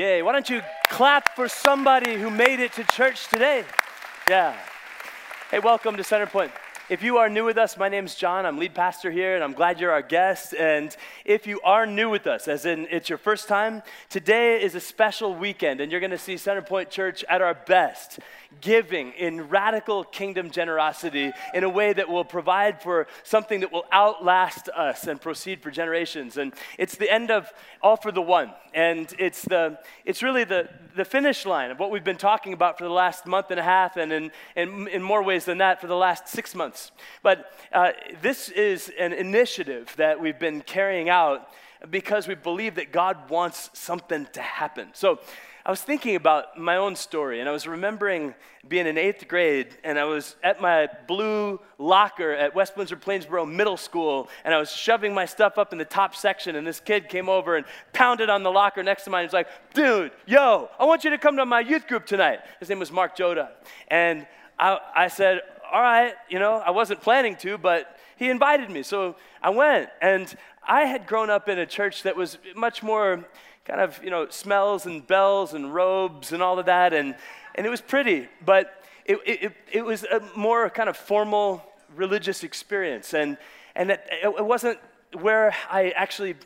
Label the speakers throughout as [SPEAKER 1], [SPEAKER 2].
[SPEAKER 1] Yay. Why don't you clap for somebody who made it to church today? Yeah. Hey, welcome to Centerpoint. If you are new with us, my name's John. I'm lead pastor here, and I'm glad you're our guest. And if you are new with us, as in it's your first time, today is a special weekend, and you're going to see Centerpoint Church at our best giving in radical kingdom generosity in a way that will provide for something that will outlast us and proceed for generations. And it's the end of All for the One. And it's, the, it's really the, the finish line of what we've been talking about for the last month and a half, and in, in, in more ways than that, for the last six months. But uh, this is an initiative that we've been carrying out because we believe that God wants something to happen. So I was thinking about my own story, and I was remembering being in eighth grade, and I was at my blue locker at West Windsor Plainsboro Middle School, and I was shoving my stuff up in the top section, and this kid came over and pounded on the locker next to mine. He was like, dude, yo, I want you to come to my youth group tonight. His name was Mark Joda. And I, I said, all right, you know, I wasn't planning to, but he invited me. So I went, and I had grown up in a church that was much more kind of, you know, smells and bells and robes and all of that. And, and it was pretty, but it, it, it was a more kind of formal religious experience. And, and it, it wasn't where I actually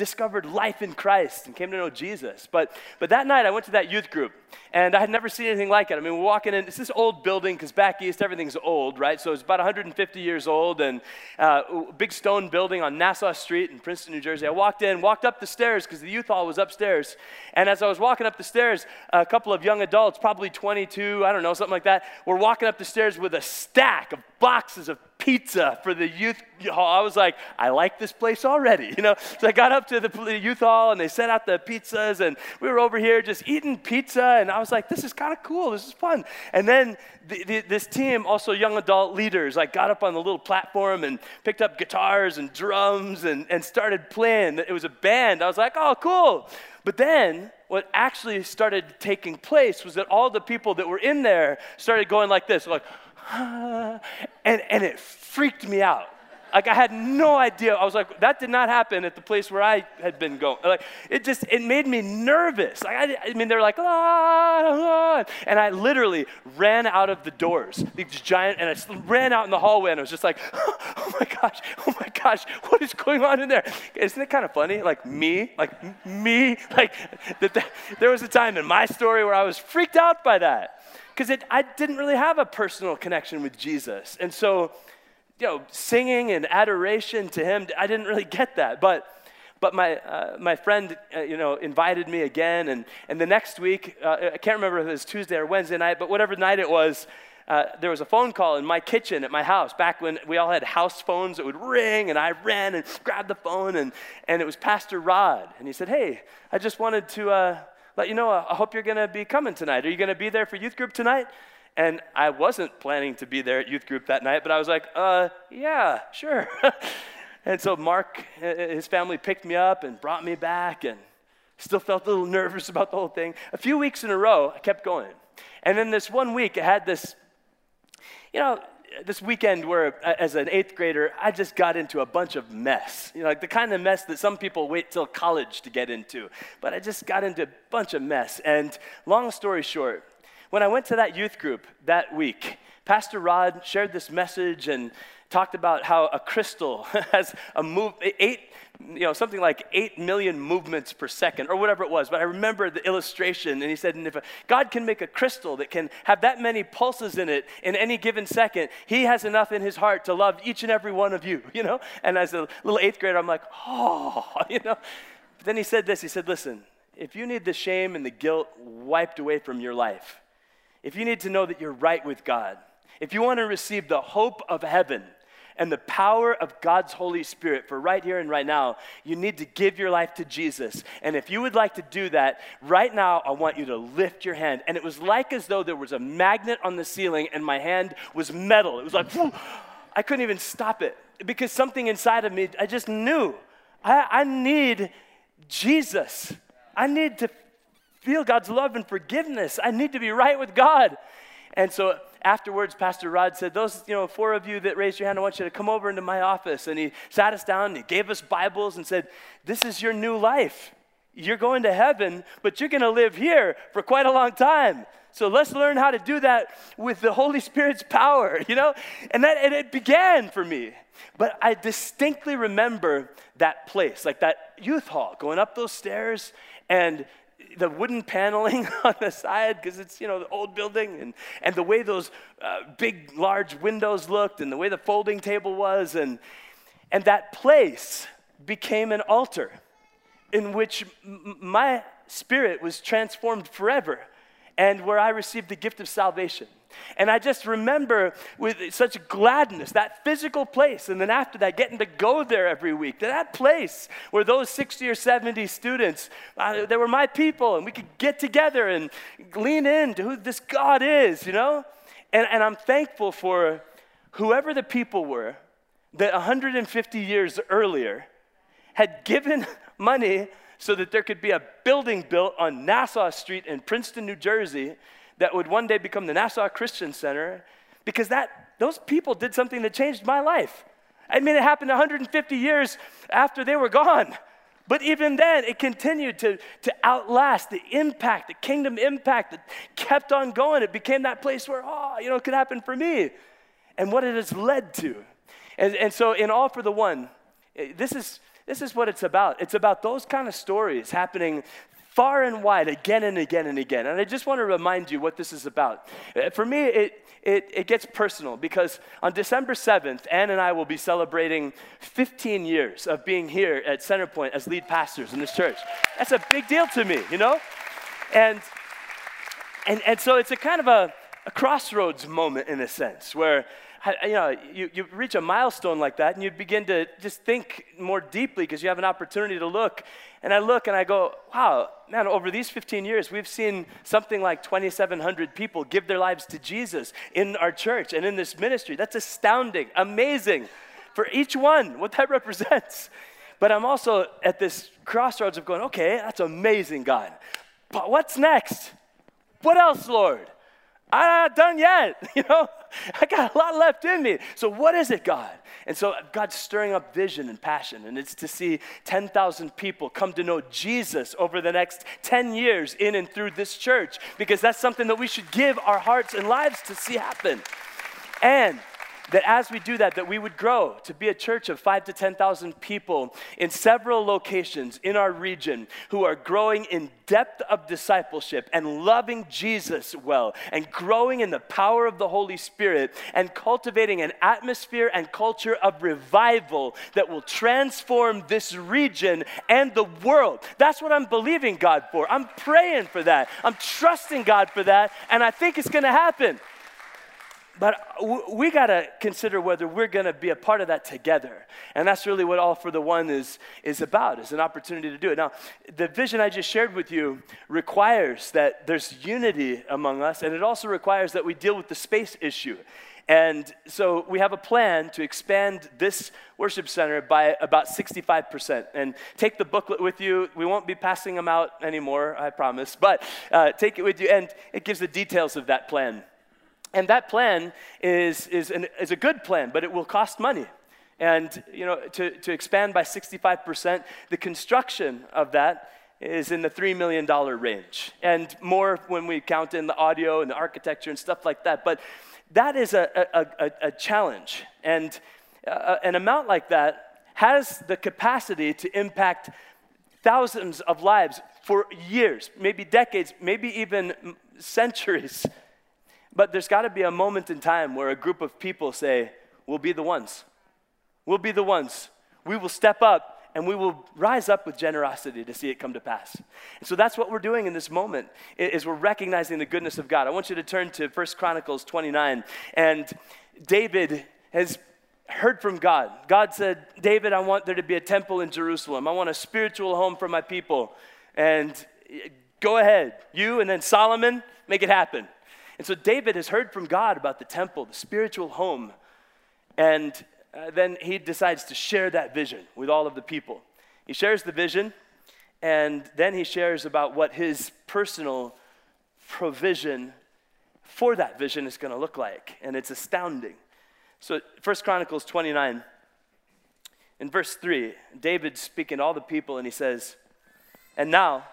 [SPEAKER 1] discovered life in Christ and came to know Jesus. But, but that night I went to that youth group and I had never seen anything like it. I mean, we're walking in, it's this old building because back east everything's old, right? So it's about 150 years old and uh, big stone building on Nassau Street in Princeton, New Jersey. I walked in, walked up the stairs because the youth hall was upstairs. And as I was walking up the stairs, a couple of young adults, probably 22, I don't know, something like that, were walking up the stairs with a stack of boxes of pizza for the youth hall. I was like, I like this place already, you know. So I got up to the youth hall and they set out the pizzas and we were over here just eating pizza and I was like, this is kind of cool. This is fun. And then the, the, this team, also young adult leaders, like got up on the little platform and picked up guitars and drums and, and started playing. It was a band. I was like, oh, cool. But then what actually started taking place was that all the people that were in there started going like this, like, and, and it freaked me out. Like I had no idea. I was like, that did not happen at the place where I had been going. Like it just it made me nervous. Like I, I mean, they're like, ah, ah, and I literally ran out of the doors, these giant, and I ran out in the hallway, and I was just like, oh my gosh, oh my gosh, what is going on in there? Isn't it kind of funny? Like me, like me, like that. There was a time in my story where I was freaked out by that because I didn't really have a personal connection with Jesus. And so, you know, singing and adoration to him, I didn't really get that. But, but my, uh, my friend, uh, you know, invited me again. And, and the next week, uh, I can't remember if it was Tuesday or Wednesday night, but whatever night it was, uh, there was a phone call in my kitchen at my house back when we all had house phones that would ring, and I ran and grabbed the phone, and, and it was Pastor Rod. And he said, Hey, I just wanted to uh, let you know, I hope you're going to be coming tonight. Are you going to be there for youth group tonight? And I wasn't planning to be there at youth group that night, but I was like, uh, yeah, sure. and so Mark, his family picked me up and brought me back, and still felt a little nervous about the whole thing. A few weeks in a row, I kept going. And then this one week, I had this, you know, this weekend where uh, as an eighth grader i just got into a bunch of mess. You know like the kind of mess that some people wait till college to get into. But i just got into a bunch of mess. And long story short when i went to that youth group that week pastor rod shared this message and talked about how a crystal has a move eight you know, something like 8 million movements per second or whatever it was. But I remember the illustration, and he said, and if a, God can make a crystal that can have that many pulses in it in any given second, he has enough in his heart to love each and every one of you, you know? And as a little eighth grader, I'm like, oh, you know? But then he said this he said, listen, if you need the shame and the guilt wiped away from your life, if you need to know that you're right with God, if you want to receive the hope of heaven, and the power of God's Holy Spirit for right here and right now, you need to give your life to Jesus. And if you would like to do that, right now, I want you to lift your hand. And it was like as though there was a magnet on the ceiling and my hand was metal. It was like, I couldn't even stop it because something inside of me, I just knew I, I need Jesus. I need to feel God's love and forgiveness. I need to be right with God. And so afterwards, Pastor Rod said, Those, you know, four of you that raised your hand, I want you to come over into my office. And he sat us down and he gave us Bibles and said, This is your new life. You're going to heaven, but you're going to live here for quite a long time. So let's learn how to do that with the Holy Spirit's power, you know? And that and it began for me. But I distinctly remember that place, like that youth hall, going up those stairs and the wooden paneling on the side because it's you know the old building and, and the way those uh, big large windows looked and the way the folding table was and and that place became an altar in which m- my spirit was transformed forever and where I received the gift of salvation. And I just remember with such gladness that physical place, and then after that, getting to go there every week. To that place where those 60 or 70 students, uh, they were my people, and we could get together and lean into who this God is, you know? And, and I'm thankful for whoever the people were that 150 years earlier had given money so that there could be a building built on Nassau Street in Princeton, New Jersey, that would one day become the Nassau Christian Center, because that those people did something that changed my life. I mean, it happened 150 years after they were gone. But even then, it continued to, to outlast the impact, the kingdom impact that kept on going. It became that place where, oh, you know, it could happen for me. And what it has led to. And, and so, in All for the One, eh, this is, this is what it's about. It's about those kind of stories happening far and wide again and again and again. And I just want to remind you what this is about. Uh, for me, it, it, it gets personal because on December 7th, Ann and I will be celebrating 15 years of being here at Centerpoint as lead pastors in this church. That's a big deal to me, you know? And, and, and so it's a kind of a, a crossroads moment in a sense where you know, you, you reach a milestone like that and you begin to just think more deeply because you have an opportunity to look. And I look and I go, wow, man, over these 15 years, we've seen something like 2,700 people give their lives to Jesus in our church and in this ministry. That's astounding, amazing for each one, what that represents. But I'm also at this crossroads of going, okay, that's amazing, God. But what's next? What else, Lord? I'm not done yet, you know? I got a lot left in me. So, what is it, God? And so, God's stirring up vision and passion, and it's to see 10,000 people come to know Jesus over the next 10 years in and through this church, because that's something that we should give our hearts and lives to see happen. And that as we do that that we would grow to be a church of 5 to 10,000 people in several locations in our region who are growing in depth of discipleship and loving Jesus well and growing in the power of the Holy Spirit and cultivating an atmosphere and culture of revival that will transform this region and the world. That's what I'm believing God for. I'm praying for that. I'm trusting God for that and I think it's going to happen. But we got to consider whether we're going to be a part of that together. And that's really what All for the One is, is about, is an opportunity to do it. Now, the vision I just shared with you requires that there's unity among us, and it also requires that we deal with the space issue. And so we have a plan to expand this worship center by about 65%. And take the booklet with you. We won't be passing them out anymore, I promise. But uh, take it with you, and it gives the details of that plan. And that plan is, is, an, is a good plan, but it will cost money. And, you know, to, to expand by 65%, the construction of that is in the $3 million range. And more when we count in the audio and the architecture and stuff like that. But that is a, a, a, a challenge. And uh, an amount like that has the capacity to impact thousands of lives for years, maybe decades, maybe even centuries. But there's got to be a moment in time where a group of people say, We'll be the ones. We'll be the ones. We will step up and we will rise up with generosity to see it come to pass. And so that's what we're doing in this moment is we're recognizing the goodness of God. I want you to turn to First Chronicles 29 and David has heard from God. God said, "David, I want there to be a temple in Jerusalem. I want a spiritual home for my people." And eh, go ahead. You and then Solomon, make it happen. And so David has heard from God about the temple, the spiritual home. And uh, then he decides to share that vision with all of the people. He shares the vision, and then he shares about what his personal provision for that vision is going to look like. And it's astounding. So, First Chronicles 29, in verse 3, David's speaking to all the people, and he says, And now,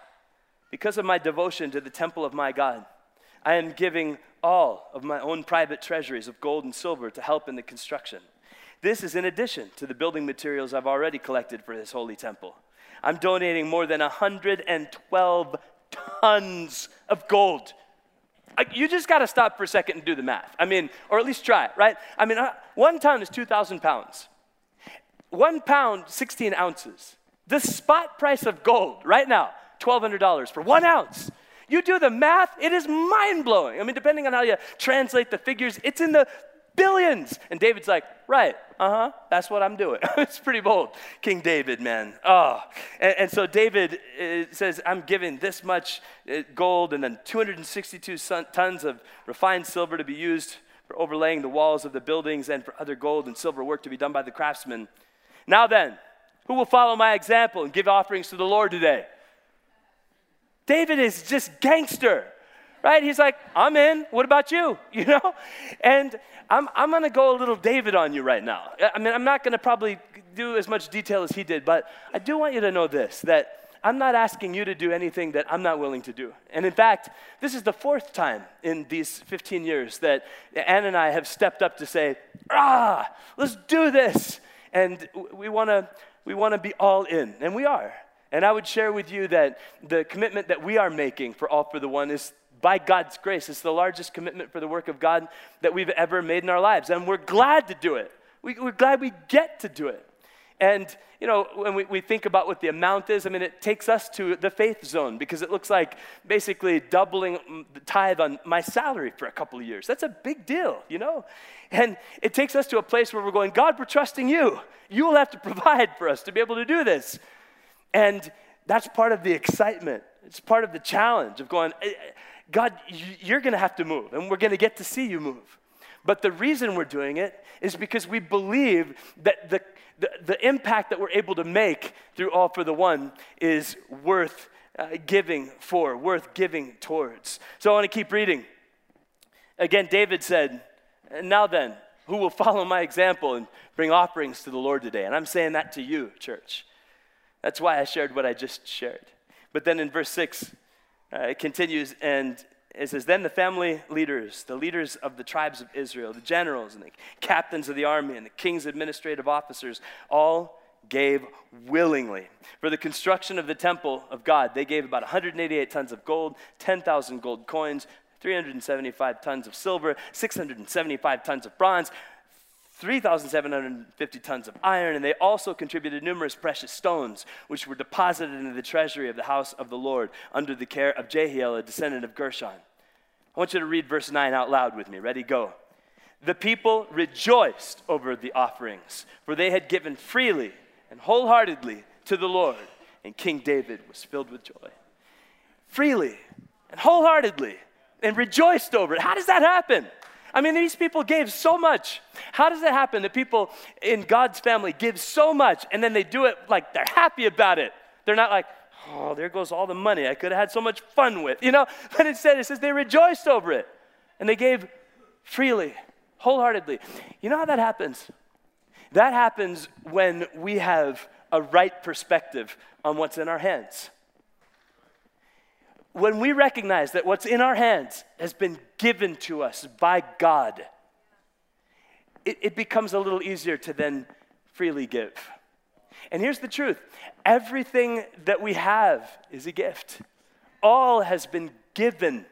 [SPEAKER 1] because of my devotion to the temple of my God, I am giving all of my own private treasuries of gold and silver to help in the construction. This is in addition to the building materials I've already collected for this holy temple. I'm donating more than 112 tons of gold. You just got to stop for a second and do the math. I mean, or at least try it, right? I mean, uh, one ton is 2,000 pounds. One pound, 16 ounces. The spot price of gold right now, $1,200 for one ounce. You do the math, it is mind blowing. I mean, depending on how you translate the figures, it's in the billions. And David's like, right, uh huh, that's what I'm doing. it's pretty bold. King David, man. Oh. And, and so David uh, says, I'm giving this much uh, gold and then 262 tons of refined silver to be used for overlaying the walls of the buildings and for other gold and silver work to be done by the craftsmen. Now then, who will follow my example and give offerings to the Lord today? David is just gangster, right? He's like, I'm in. What about you? You know? And I'm, I'm going to go a little David on you right now. I mean, I'm not going to probably do as much detail as he did, but I do want you to know this that I'm not asking you to do anything that I'm not willing to do. And in fact, this is the fourth time in these 15 years that Ann and I have stepped up to say, ah, let's do this. And we want to we want to be all in, and we are. And I would share with you that the commitment that we are making for All for the One is by God's grace. It's the largest commitment for the work of God that we've ever made in our lives. And we're glad to do it. We, are glad we get to do it. And, you know, when we, we think about what the amount is, I mean, it takes us to the faith zone because it looks like basically doubling the tithe on my salary for a couple of years. That's a big deal, you know? And it takes us to a place where we're going, God, we're trusting you. You will have to provide for us to be able to do this. And that's part of the excitement. It's part of the challenge of going, eh, eh, God, you're going to have to move, and we're going to get to see you move. But the reason we're doing it is because we believe that the, the, the impact that we're able to make through All for the One is worth uh, giving for, worth giving towards. So I want to keep reading. Again, David said, Now then, who will follow my example and bring offerings to the Lord today? And I'm saying that to you, church. That's why I shared what I just shared. But then in verse 6, uh, it continues and it says, Then the family leaders, the leaders of the tribes of Israel, the generals and the captains of the army and the king's administrative officers, all gave willingly. For the construction of the temple of God, they gave about 188 tons of gold, 10,000 gold coins, 375 tons of silver, 675 tons of bronze, 3,750 tons of iron, and they also contributed numerous precious stones, which were deposited into the treasury of the house of the Lord under the care of Jehiel, a descendant of Gershon. I want you to read verse 9 out loud with me. Ready? Go. The people rejoiced over the offerings, for they had given freely and wholeheartedly to the Lord, and King David was filled with joy. Freely and wholeheartedly, and rejoiced over it. How does that happen? I mean, these people gave so much. How does it happen that people in God's family give so much and then they do it like they're happy about it? They're not like, oh, there goes all the money I could have had so much fun with, you know? But instead, it says they rejoiced over it and they gave freely, wholeheartedly. You know how that happens? That happens when we have a right perspective on what's in our hands when we recognize that what's in our hands has been given to us by God, it, it, becomes a little easier to then freely give. And here's the truth everything that we have is a gift, all has been given.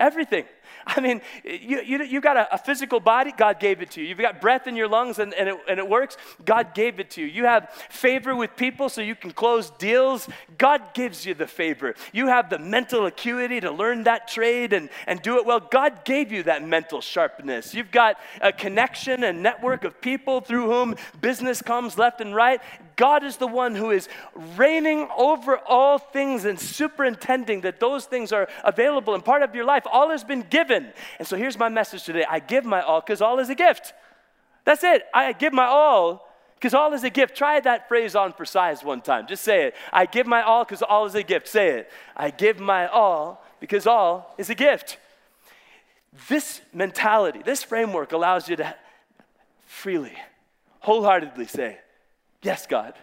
[SPEAKER 1] Everything. I mean, you, you, you got a, a, physical body, God gave it to you. You've got breath in your lungs and, and, it, and it works, God gave it to you. You have favor with people so you can close deals, God gives you the favor. You have the mental acuity to learn that trade and, and do it well, God gave you that mental sharpness. You've got a connection and network of people through whom business comes left and right. God is the one who is reigning over all things and superintending that those things are available and part of your life. All has been given. And so here's my message today I give my all because all is a gift. That's it. I give my all because all is a gift. Try that phrase on for size one time. Just say it. I give my all because all is a gift. Say it. I give my all because all is a gift. This mentality, this framework allows you to freely, wholeheartedly say, Yes, God.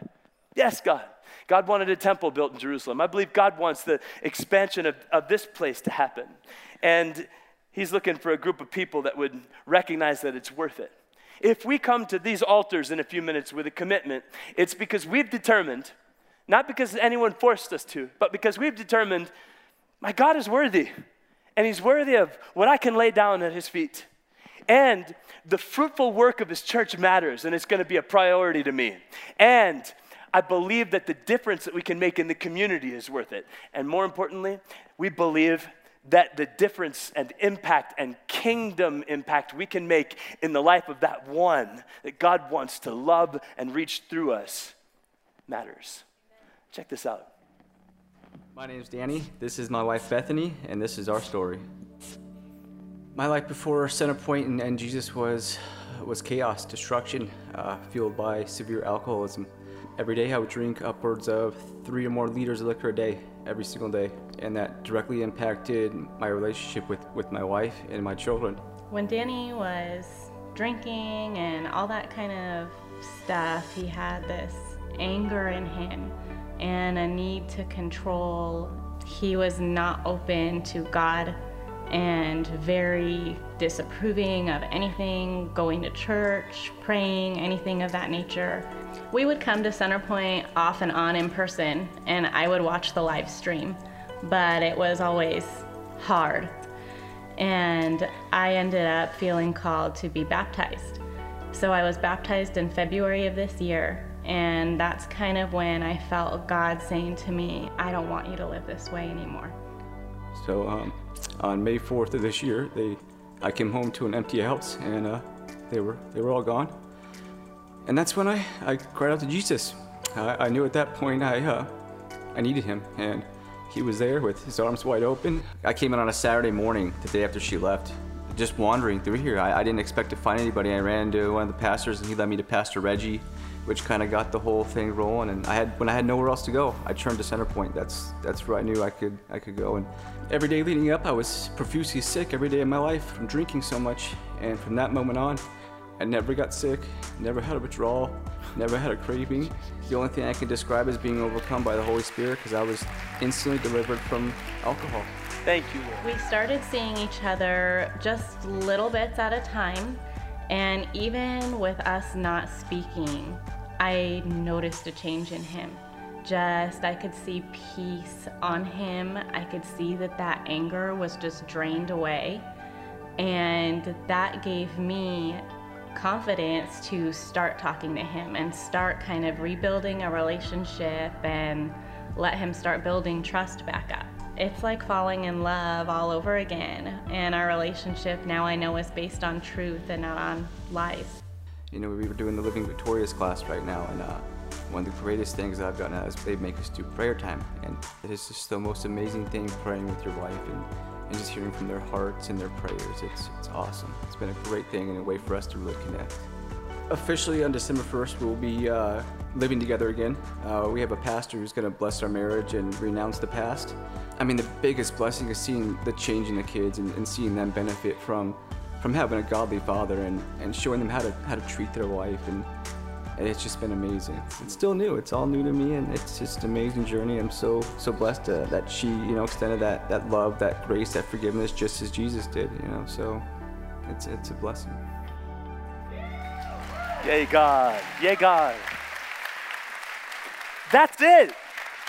[SPEAKER 1] Yes, God. God wanted a temple built in Jerusalem. I believe God wants the expansion of, of this place to happen. And He's looking for a group of people that would recognize that it's worth it. If we come to these altars in a few minutes with a commitment, it's because we've determined, not because anyone forced us to, but because we've determined, my God is worthy, and He's worthy of what I can lay down at His feet. And the fruitful work of His church matters, and it's going to be a priority to me. And I believe that the difference that we can make in the community is worth it. And more importantly, we believe that the difference and impact and kingdom impact we can make in the life of that one that God wants to love and reach through us matters. Check this out.
[SPEAKER 2] My name is Danny. This is my wife Bethany, and this is our story. My life before Centerpoint and, and Jesus was was chaos, destruction, uh, fueled by severe alcoholism. Every day I would drink upwards of three or more liters of liquor a day, every single day, and that directly impacted my relationship with, with my wife and my children.
[SPEAKER 3] When Danny was drinking and all that kind of stuff, he had this anger in him and a need to control. He was not open to God and very disapproving of anything, going to church, praying, anything of that nature. We would come to Centerpoint off and on in person, and I would watch the live stream, but it was always hard. And I ended up feeling called to be baptized. So I was baptized in February of this year, and that's kind of when I felt God saying to me, I don't want you to live this way anymore.
[SPEAKER 2] So um, on May 4th of this year, they, I came home to an empty house, and uh, they were they were all gone. And that's when I, I cried out to Jesus. I, I knew at that point I uh, I needed him, and he was there with his arms wide open. I came in on a Saturday morning, the day after she left, just wandering through here. I, I didn't expect to find anybody. I ran into one of the pastors, and he led me to Pastor Reggie which kind of got the whole thing rolling. And I had when I had nowhere else to go, I turned to Centerpoint. That's that's where I knew I could I could go. And every day leading up, I was profusely sick every day of my life from drinking so much. And from that moment on, I never got sick, never had a withdrawal, never had a craving. The only thing I can describe as being overcome by the Holy Spirit because I was instantly delivered from alcohol.
[SPEAKER 1] Thank you.
[SPEAKER 3] We started seeing each other just little bits at a time and even with us not speaking, I noticed a change in him. Just, I could see peace on him. I could see that that anger was just drained away. And that gave me confidence to start talking to him and start kind of rebuilding a relationship and let him start building trust back up it's like falling in love all over again. And our relationship now I know is based on truth and not on lies.
[SPEAKER 2] You know, we were doing the Living Victorious class right now, and uh, one of the greatest things that I've gotten out is they make us do prayer time. And it is just the most amazing thing praying with your wife and, and just hearing from their hearts and their prayers. It's, it's awesome. It's been a great thing and a way for us to really connect. Officially on December 1st, we'll be uh, living together again. Uh, we have a pastor who's going to bless our marriage and renounce the past. I mean, the biggest blessing is seeing the change in the kids and, and seeing them benefit from from having a godly father and, and showing them how to how to treat their wife and, and it's just been amazing. It's still new. It's all new to me, and it's just an amazing journey. I'm so so blessed to, that she, you know, extended that that love, that grace, that forgiveness, just as Jesus did. You know, so it's it's a blessing.
[SPEAKER 1] Yay, God! Yay, God! That's it.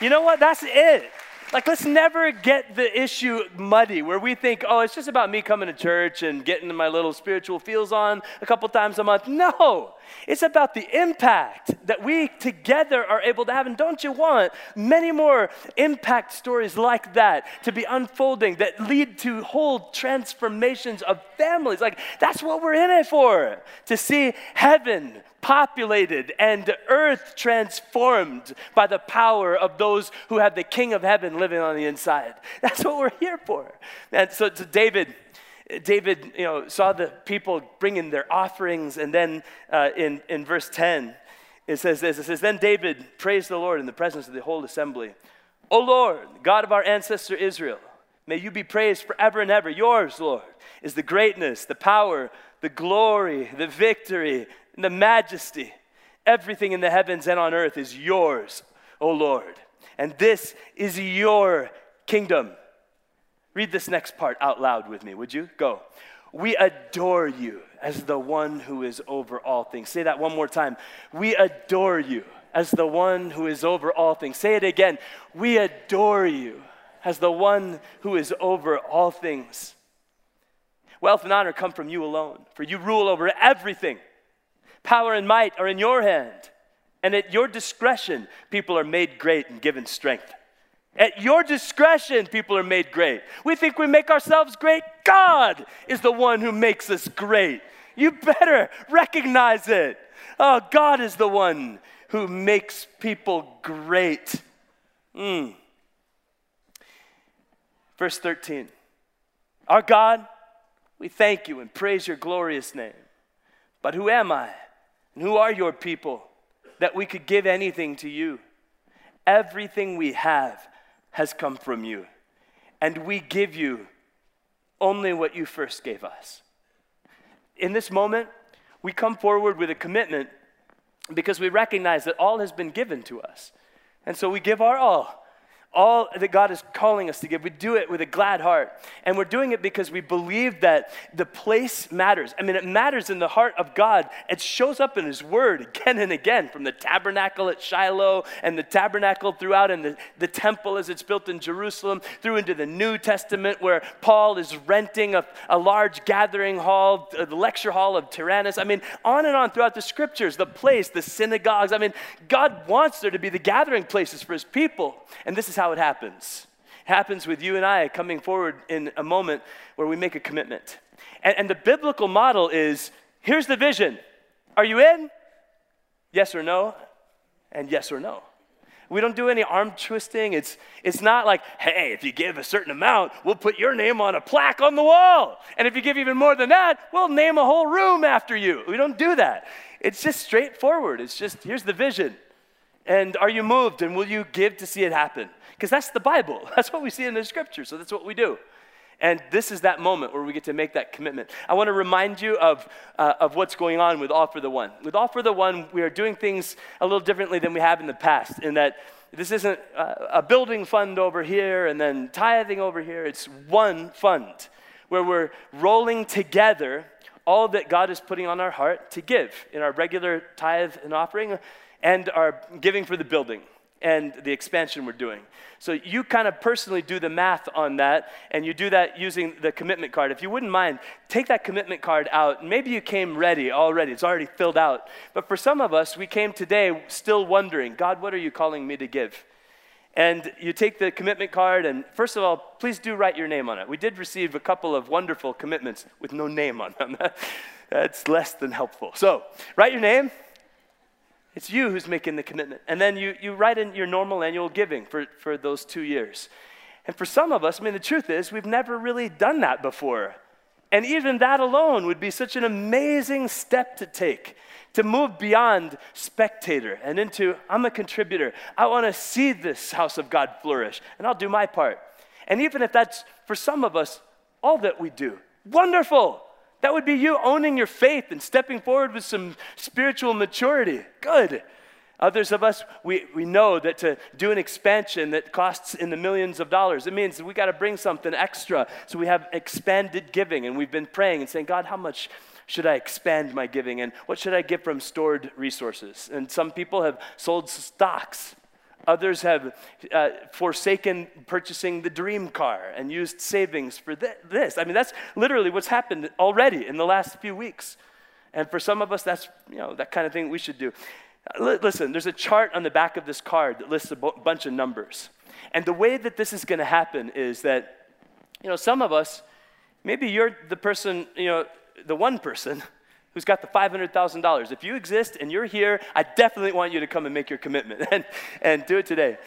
[SPEAKER 1] You know what? That's it. Like, let's never get the issue muddy where we think, oh, it's just about me coming to church and getting my little spiritual feels on a couple times a month. No, it's about the impact that we together are able to have. And don't you want many more impact stories like that to be unfolding that lead to whole transformations of families? Like, that's what we're in it for to see heaven populated and earth transformed by the power of those who have the King of heaven living on the inside. That's what we're here for. And so, so David David, you know, saw the people bringing their offerings, and then uh, in, in verse 10, it says this, it says, Then David praised the Lord in the presence of the whole assembly. O Lord, God of our ancestor Israel, may you be praised forever and ever. Yours, Lord, is the greatness, the power, the glory, the victory, the majesty. Everything in the heavens and on earth is yours, O Lord. And this is your kingdom. Read this next part out loud with me, would you? Go. We adore you as the one who is over all things. Say that one more time. We adore you as the one who is over all things. Say it again. We adore you as the one who is over all things. Wealth and honor come from you alone, for you rule over everything. Power and might are in your hand, and at your discretion, people are made great and given strength. At your discretion, people are made great. We think we make ourselves great. God is the one who makes us great. You better recognize it. Oh, God is the one who makes people great. Mm. Verse 13 Our God, we thank you and praise your glorious name. But who am I? And who are your people that we could give anything to you? Everything we have has come from you, and we give you only what you first gave us. In this moment, we come forward with a commitment because we recognize that all has been given to us. And so we give our all all that God is calling us to give. We do it with a glad heart. And we're doing it because we believe that the place matters. I mean, it matters in the heart of God. It shows up in His Word again and again, from the tabernacle at Shiloh and the tabernacle throughout and the, the temple as it's built in Jerusalem, through into the New Testament where Paul is renting a, a large gathering hall, uh, the lecture hall of Tyrannus. I mean, on and on throughout the scriptures, the place, the synagogues. I mean, God wants there to be the gathering places for His people. And this is how it happens. It happens with you and I coming forward in a moment where we make a commitment. And, and the biblical model is here's the vision. Are you in? Yes or no? And yes or no. We don't do any arm twisting. It's, it's not like, hey, if you give a certain amount, we'll put your name on a plaque on the wall. And if you give even more than that, we'll name a whole room after you. We don't do that. It's just straightforward. It's just, here's the vision. And are you moved? And will you give to see it happen? Because that's the Bible. That's what we see in the scripture. So that's what we do. And this is that moment where we get to make that commitment. I want to remind you of, uh, of what's going on with All for the One. With All for the One, we are doing things a little differently than we have in the past, in that this isn't a, a building fund over here and then tithing over here. It's one fund where we're rolling together all that God is putting on our heart to give in our regular tithe and offering and our giving for the building and the expansion we're doing. So you kind of personally do the math on that, and you do that using the commitment card. If you wouldn't mind, take that commitment card out. Maybe you came ready already, it's already filled out. But for some of us, we came today still wondering God, what are you calling me to give? And you take the commitment card, and first of all, please do write your name on it. We did receive a couple of wonderful commitments with no name on them. That's less than helpful. So, write your name it's you who's making the commitment. And then you, you write in your normal annual giving for, for those two years. And for some of us, I mean, the truth is, we've never really done that before. And even that alone would be such an amazing step to take to move beyond spectator and into I'm a contributor. I want to see this house of God flourish, and I'll do my part. And even if that's for some of us all that we do, wonderful. That would be you owning your faith and stepping forward with some spiritual maturity. Good. Others of us, we, we know that to do an expansion that costs in the millions of dollars, it means we got to bring something extra. So we have expanded giving, and we've been praying and saying, God, how much should I expand my giving? And what should I give from stored resources? And some people have sold stocks Others have uh, forsaken purchasing the dream car and used savings for th- this. I mean, that's literally what's happened already in the last few weeks. And for some of us, that's you know that kind of thing we should do. L- listen, there's a chart on the back of this card that lists a b- bunch of numbers. And the way that this is going to happen is that, you know, some of us, maybe you're the person, you know, the one person who's got the $500,000. If you exist and you're here, I definitely want you to come and make your commitment and, and do it today.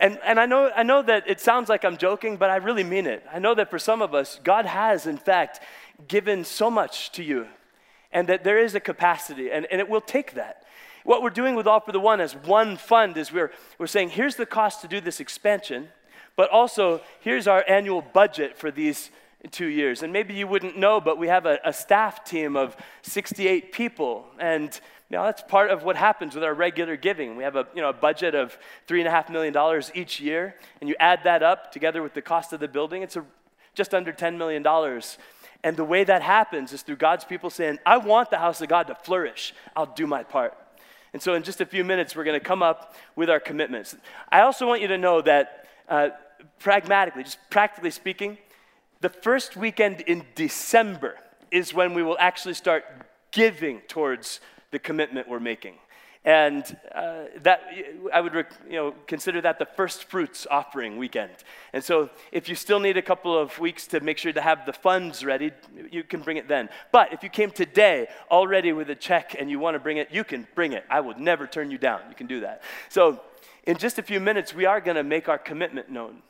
[SPEAKER 1] And, and I, know, I know that it sounds like I'm joking, but I really mean it. I know that for some of us, God has, in fact, given so much to you and that there is a capacity, and, and it will take that. What we're doing with All for the One as one fund is we're, we're saying, here's the cost to do this expansion, but also here's our annual budget for these two years. And maybe you wouldn't know, but we have a, a staff team of 68 people. And you know, that's part of what happens with our regular giving. We have a, you know, a budget of $3.5 million each year, and you add that up together with the cost of the building, it's a, just under $10 million. And the way that happens is through God's people saying, I want the house of God to flourish. I'll do my part. And so, in just a few minutes, we're going to come up with our commitments. I also want you to know that, uh, pragmatically, just practically speaking, the first weekend in December is when we will actually start giving towards the commitment we're making. And uh, that, I would you know, consider that the first fruits offering weekend. And so if you still need a couple of weeks to make sure to have the funds ready, you can bring it then. But if you came today already with a check and you want to bring it, you can bring it. I would never turn you down. You can do that. So in just a few minutes, we are going to make our commitment known.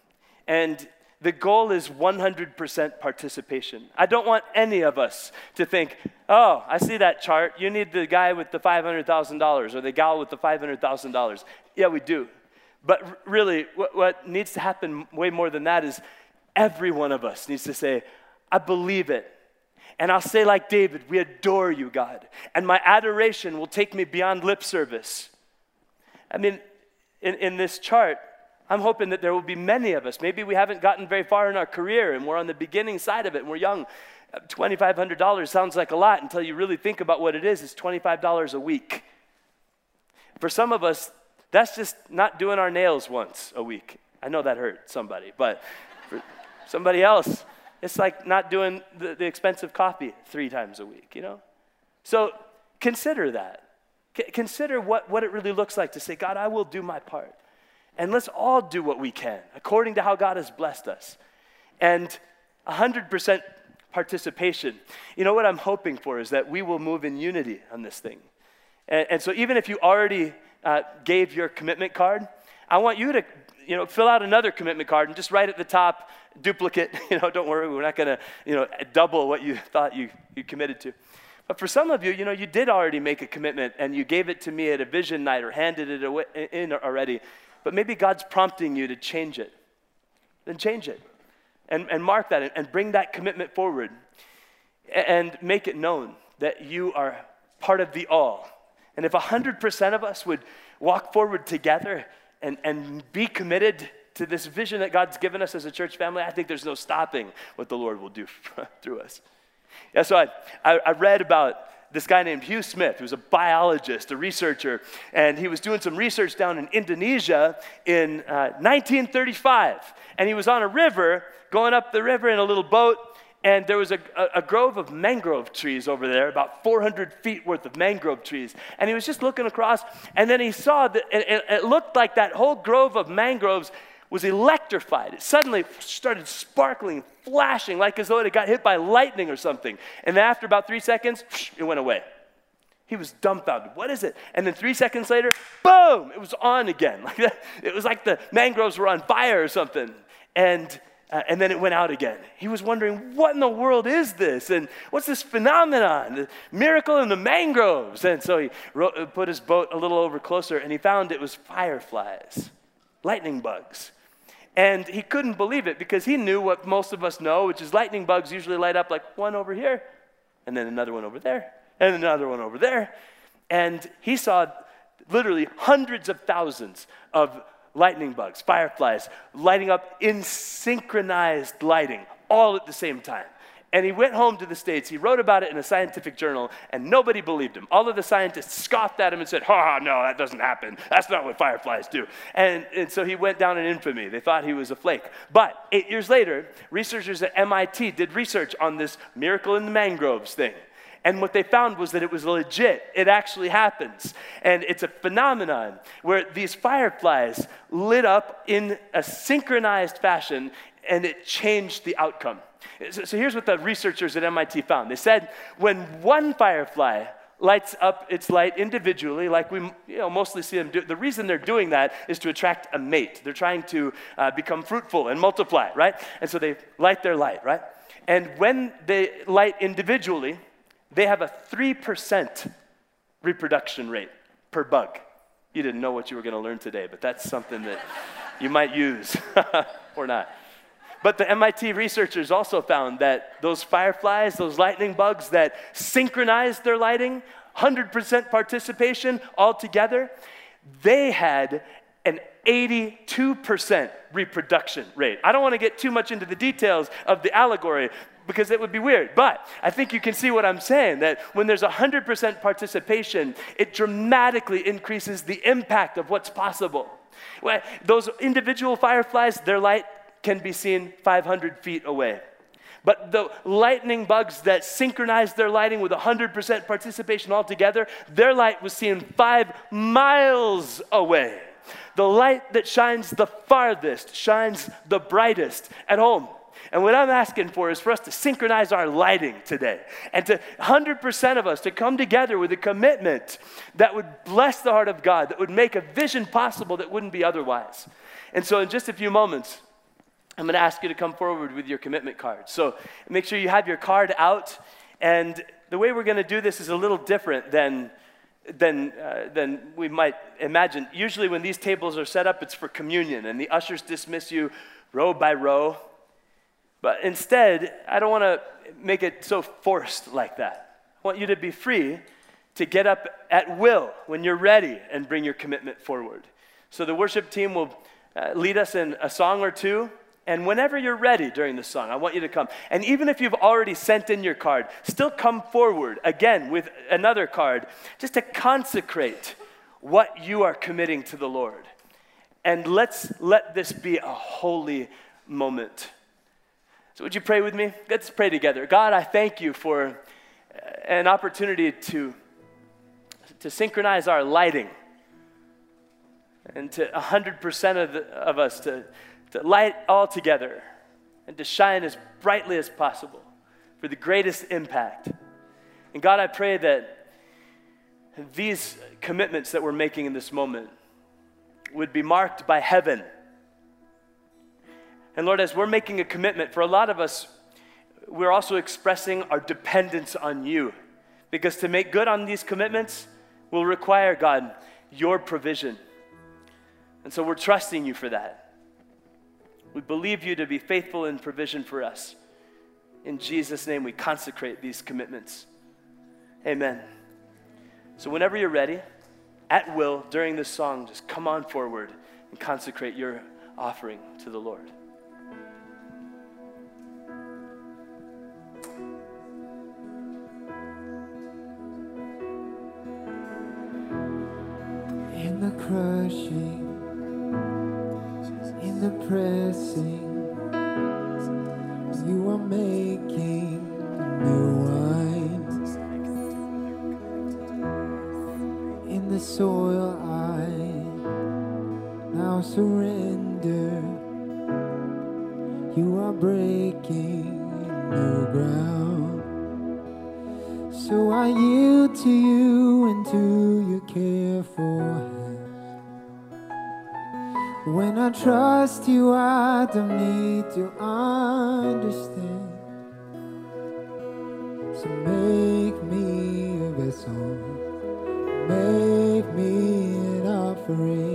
[SPEAKER 1] And the goal is 100% participation. I don't want any of us to think, oh, I see that chart. You need the guy with the $500,000 or the gal with the $500,000. Yeah, we do. But really, what, what needs to happen way more than that is every one of us needs to say, I believe it. And I'll say, like David, we adore you, God. And my adoration will take me beyond lip service. I mean, in, in this chart, I'm hoping that there will be many of us. Maybe we haven't gotten very far in our career and we're on the beginning side of it and we're young. $2,500 sounds like a lot until you really think about what it is. It's $25 a week. For some of us, that's just not doing our nails once a week. I know that hurt somebody, but for somebody else, it's like not doing the, the expensive coffee three times a week, you know? So consider that. C- consider what, what it really looks like to say, God, I will do my part. And let's all do what we can according to how God has blessed us. And 100% participation. You know what I'm hoping for is that we will move in unity on this thing. And, and so even if you already uh, gave your commitment card, I want you to you know, fill out another commitment card and just write at the top, duplicate, you know, don't worry, we're not going to, you know, double what you thought you, you committed to. But for some of you, you know, you did already make a commitment and you gave it to me at a vision night or handed it away, in already but maybe God's prompting you to change it. Then change it and, and mark that and bring that commitment forward and make it known that you are part of the all. And if 100% of us would walk forward together and, and be committed to this vision that God's given us as a church family, I think there's no stopping what the Lord will do through us. Yeah, so I, I, I read about this guy named Hugh Smith, who's a biologist, a researcher, and he was doing some research down in Indonesia in uh, 1935. And he was on a river, going up the river in a little boat, and there was a, a, a, grove of mangrove trees over there, about 400 feet worth of mangrove trees. And he was just looking across, and then he saw that it, it looked like that whole grove of mangroves was electrified. It suddenly started sparkling, flashing, like as though it had got hit by lightning or something. And after about three seconds, it went away. He was dumbfounded. What is it? And then three seconds later, boom, it was on again. Like that. It was like the mangroves were on fire or something. And uh, and then it went out again. He was wondering, what in the world is this? And what's this phenomenon? The miracle in the mangroves. And so he wrote, uh, put his boat a little over closer and he found it was fireflies, lightning bugs. And he couldn't believe it because he knew what most of us know, which is lightning bugs usually light up like one over here, and then another one over there, and another one over there. And he saw literally hundreds of thousands of lightning bugs, fireflies, lighting up in synchronized lighting all at the same time. And he went home to the States. He wrote about it in a scientific journal, and nobody believed him. All of the scientists scoffed at him and said, Ha, no, that doesn't happen. That's not what fireflies do. And, and so he went down in infamy. They thought he was a flake. But eight years later, researchers at MIT did research on this miracle in the mangroves thing. And what they found was that it was legit. It actually happens. And it's a phenomenon where these fireflies lit up in a synchronized fashion and it changed the outcome. So, so here's what the researchers at MIT found they said when one firefly lights up its light individually, like we you know, mostly see them do. The reason they're doing that is to attract a mate. They're trying to uh, become fruitful and multiply, right? And so they light their light, right? And when they light individually, they have a 3% reproduction rate per bug. You didn't know what you were going to learn today, but that's something that you might use or not. But the MIT researchers also found that those fireflies, those lightning bugs that synchronized their lighting, 100% participation all together, they had an 82% reproduction rate. I don't want to get too much into the details of the allegory because it would be weird, but I think you can see what I'm saying that when there's 100% participation, it dramatically increases the impact of what's possible. Those individual fireflies, their light can be seen 500 feet away. But the lightning bugs that synchronized their lighting with 100% participation altogether, their light was seen five miles away. The light that shines the farthest shines the brightest at home. And what I'm asking for is for us to synchronize our lighting today and to 100% of us to come together with a commitment that would bless the heart of God, that would make a vision possible that wouldn't be otherwise. And so, in just a few moments, I'm going to ask you to come forward with your commitment card. So, make sure you have your card out. And the way we're going to do this is a little different than than, uh, than we might imagine. Usually, when these tables are set up, it's for communion, and the ushers dismiss you row by row. But instead, I don't want to make it so forced like that. I want you to be free to get up at will when you're ready and bring your commitment forward. So the worship team will uh, lead us in a song or two. And whenever you're ready during the song, I want you to come. And even if you've already sent in your card, still come forward again with another card just to consecrate what you are committing to the Lord. And let's let this be a holy moment. So, would you pray with me? Let's pray together. God, I thank you for uh, an opportunity to, to synchronize our lighting and to 100% of, the, of us to, to light all together and to shine as brightly as possible for the greatest impact. And God, I pray that these commitments that we're making in this moment would be marked by heaven and Lord, as we're making a commitment, for a lot of us, we're also expressing our dependence on you. Because to make good on these commitments will require, God, your provision. And so we're trusting you for that. We believe you to be faithful in provision for us. In Jesus' name, we consecrate these commitments. Amen. So, whenever you're ready, at will, during this song, just come on forward and consecrate your offering to the Lord.
[SPEAKER 4] the crushing, in the pressing, you are making new wine. In the soil, I now surrender. You are breaking new ground. So I yield to you and to your care for when I trust you, I don't need to understand. So make me a vessel, make me an offering,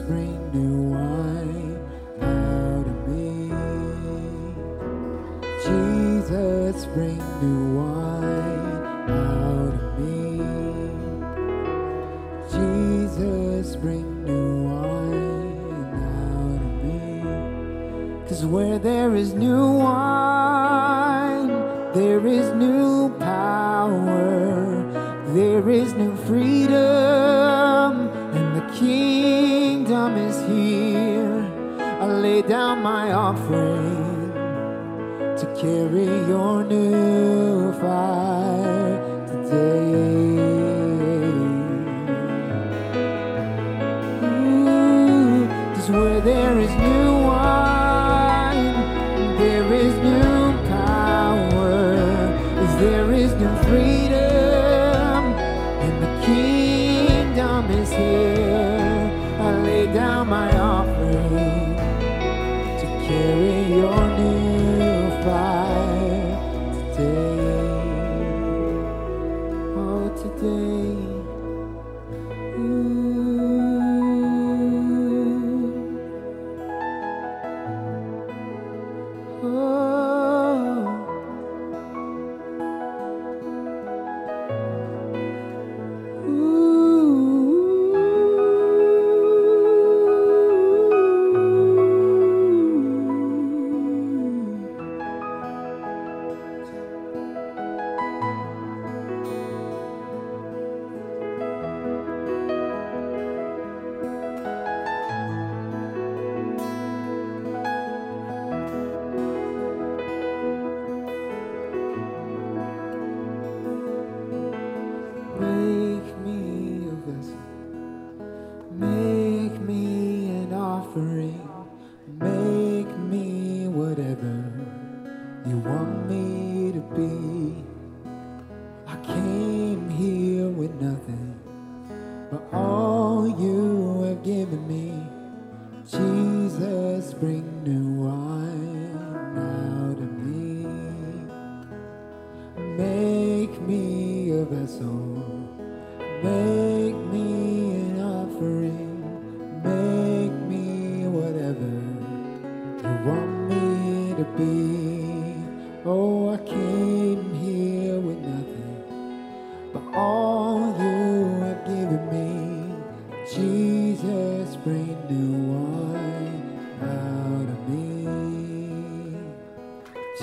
[SPEAKER 4] bring new wine out of me. Jesus, bring new wine out of me. Jesus, bring new wine out of me. Cause where there is new wine, there is new power, there is new freedom offering to carry your new fire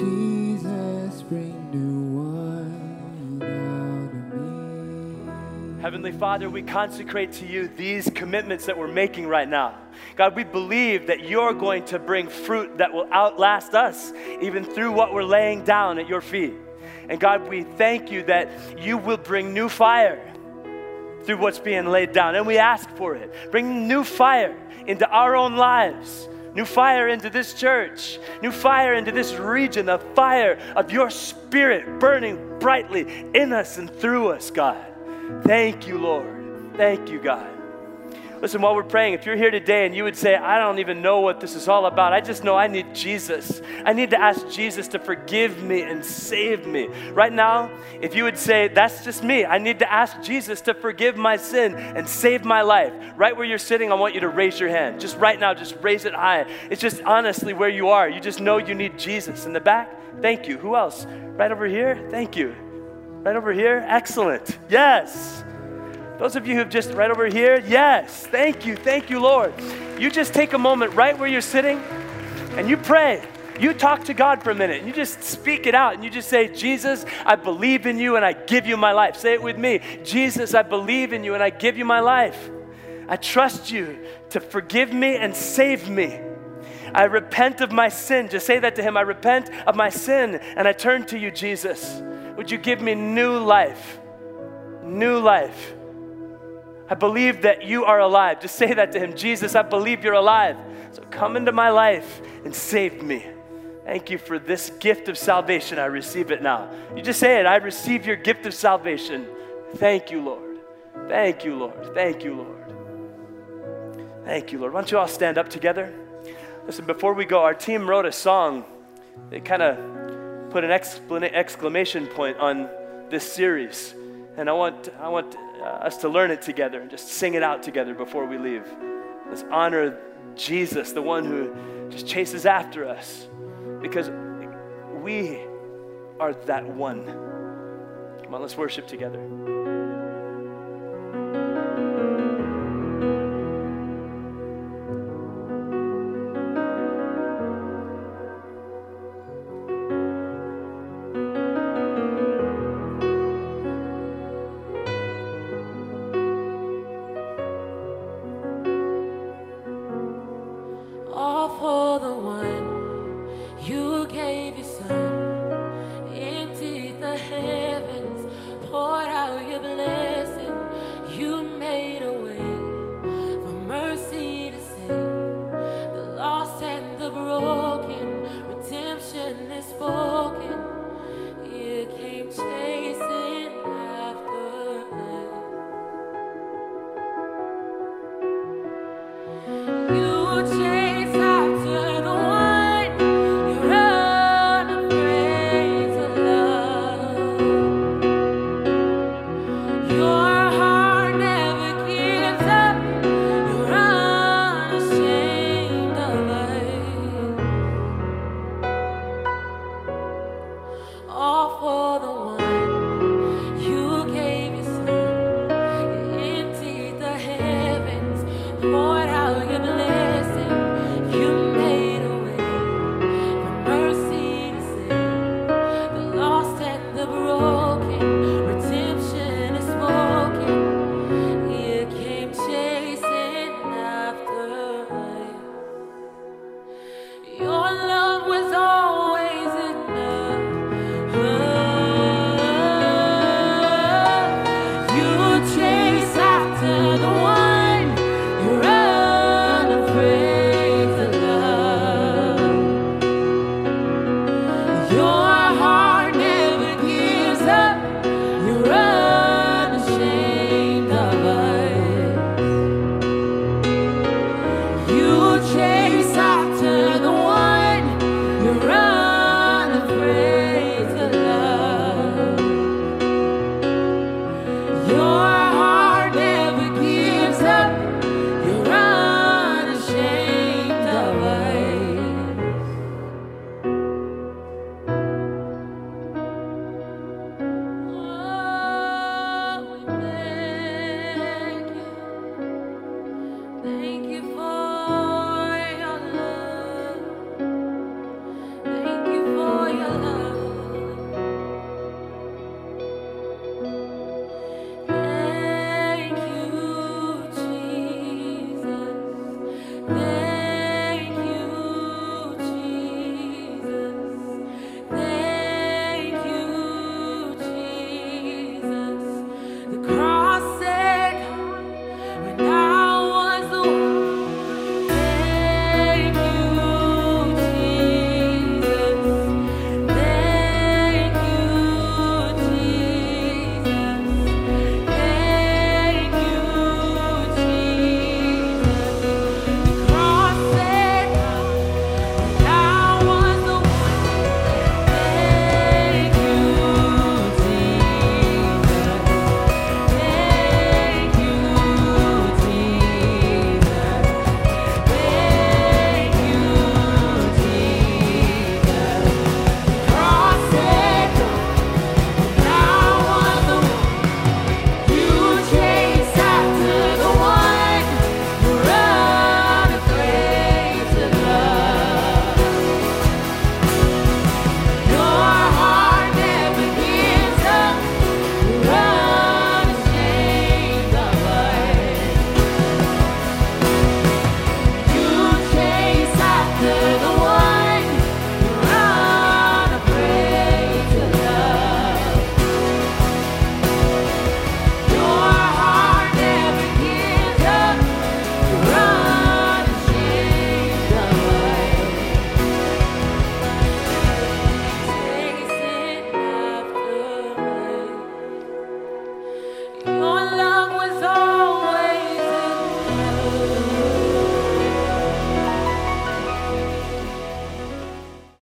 [SPEAKER 4] Jesus, bring new wine out of me.
[SPEAKER 1] Heavenly Father, we consecrate to you these commitments that we're making right now. God, we believe that you're going to bring fruit that will outlast us, even through what we're laying down at your feet. And God, we thank you that you will bring new fire through what's being laid down. And we ask for it. Bring new fire into our own lives, new fire into this church, new fire into this region, the fire of your spirit burning brightly in us and through us, God. Thank you, Lord. Thank you, God. Listen, while we're praying, if you're here today and you would say, I don't even know what this is all about, I just know I need Jesus. I need to ask Jesus to forgive me and save me. Right now, if you would say, That's just me, I need to ask Jesus to forgive my sin and save my life. Right where you're sitting, I want you to raise your hand. Just right now, just raise it high. It's just honestly where you are. You just know you need Jesus. In the back, thank you. Who else? Right over here, thank you. Right over here, excellent. Yes. Those of you who've just right over here, yes, thank you, thank you, Lord. You just take a moment right where you're sitting and you pray. You talk to God for a minute and you just speak it out and you just say, Jesus, I believe in you and I give you my life. Say it with me Jesus, I believe in you and I give you my life. I trust you to forgive me and save me. I repent of my sin. Just say that to Him. I repent of my sin and I turn to you, Jesus. Would you give me new life? New life. I believe that you are alive. Just say that to him. Jesus, I believe you're alive. So come into my life and save me. Thank you for this gift of salvation. I receive it now. You just say it. I receive your gift of salvation. Thank you, Lord. Thank you, Lord. Thank you, Lord. Thank you, Lord. Why don't you all stand up together? Listen, before we go, our team wrote a song. They kind of put an exclamation point on this series. And I want, I want uh, us to learn it together and just sing it out together before we leave. Let's honor Jesus, the one who just chases after us, because we are that one. Come on, let's worship together.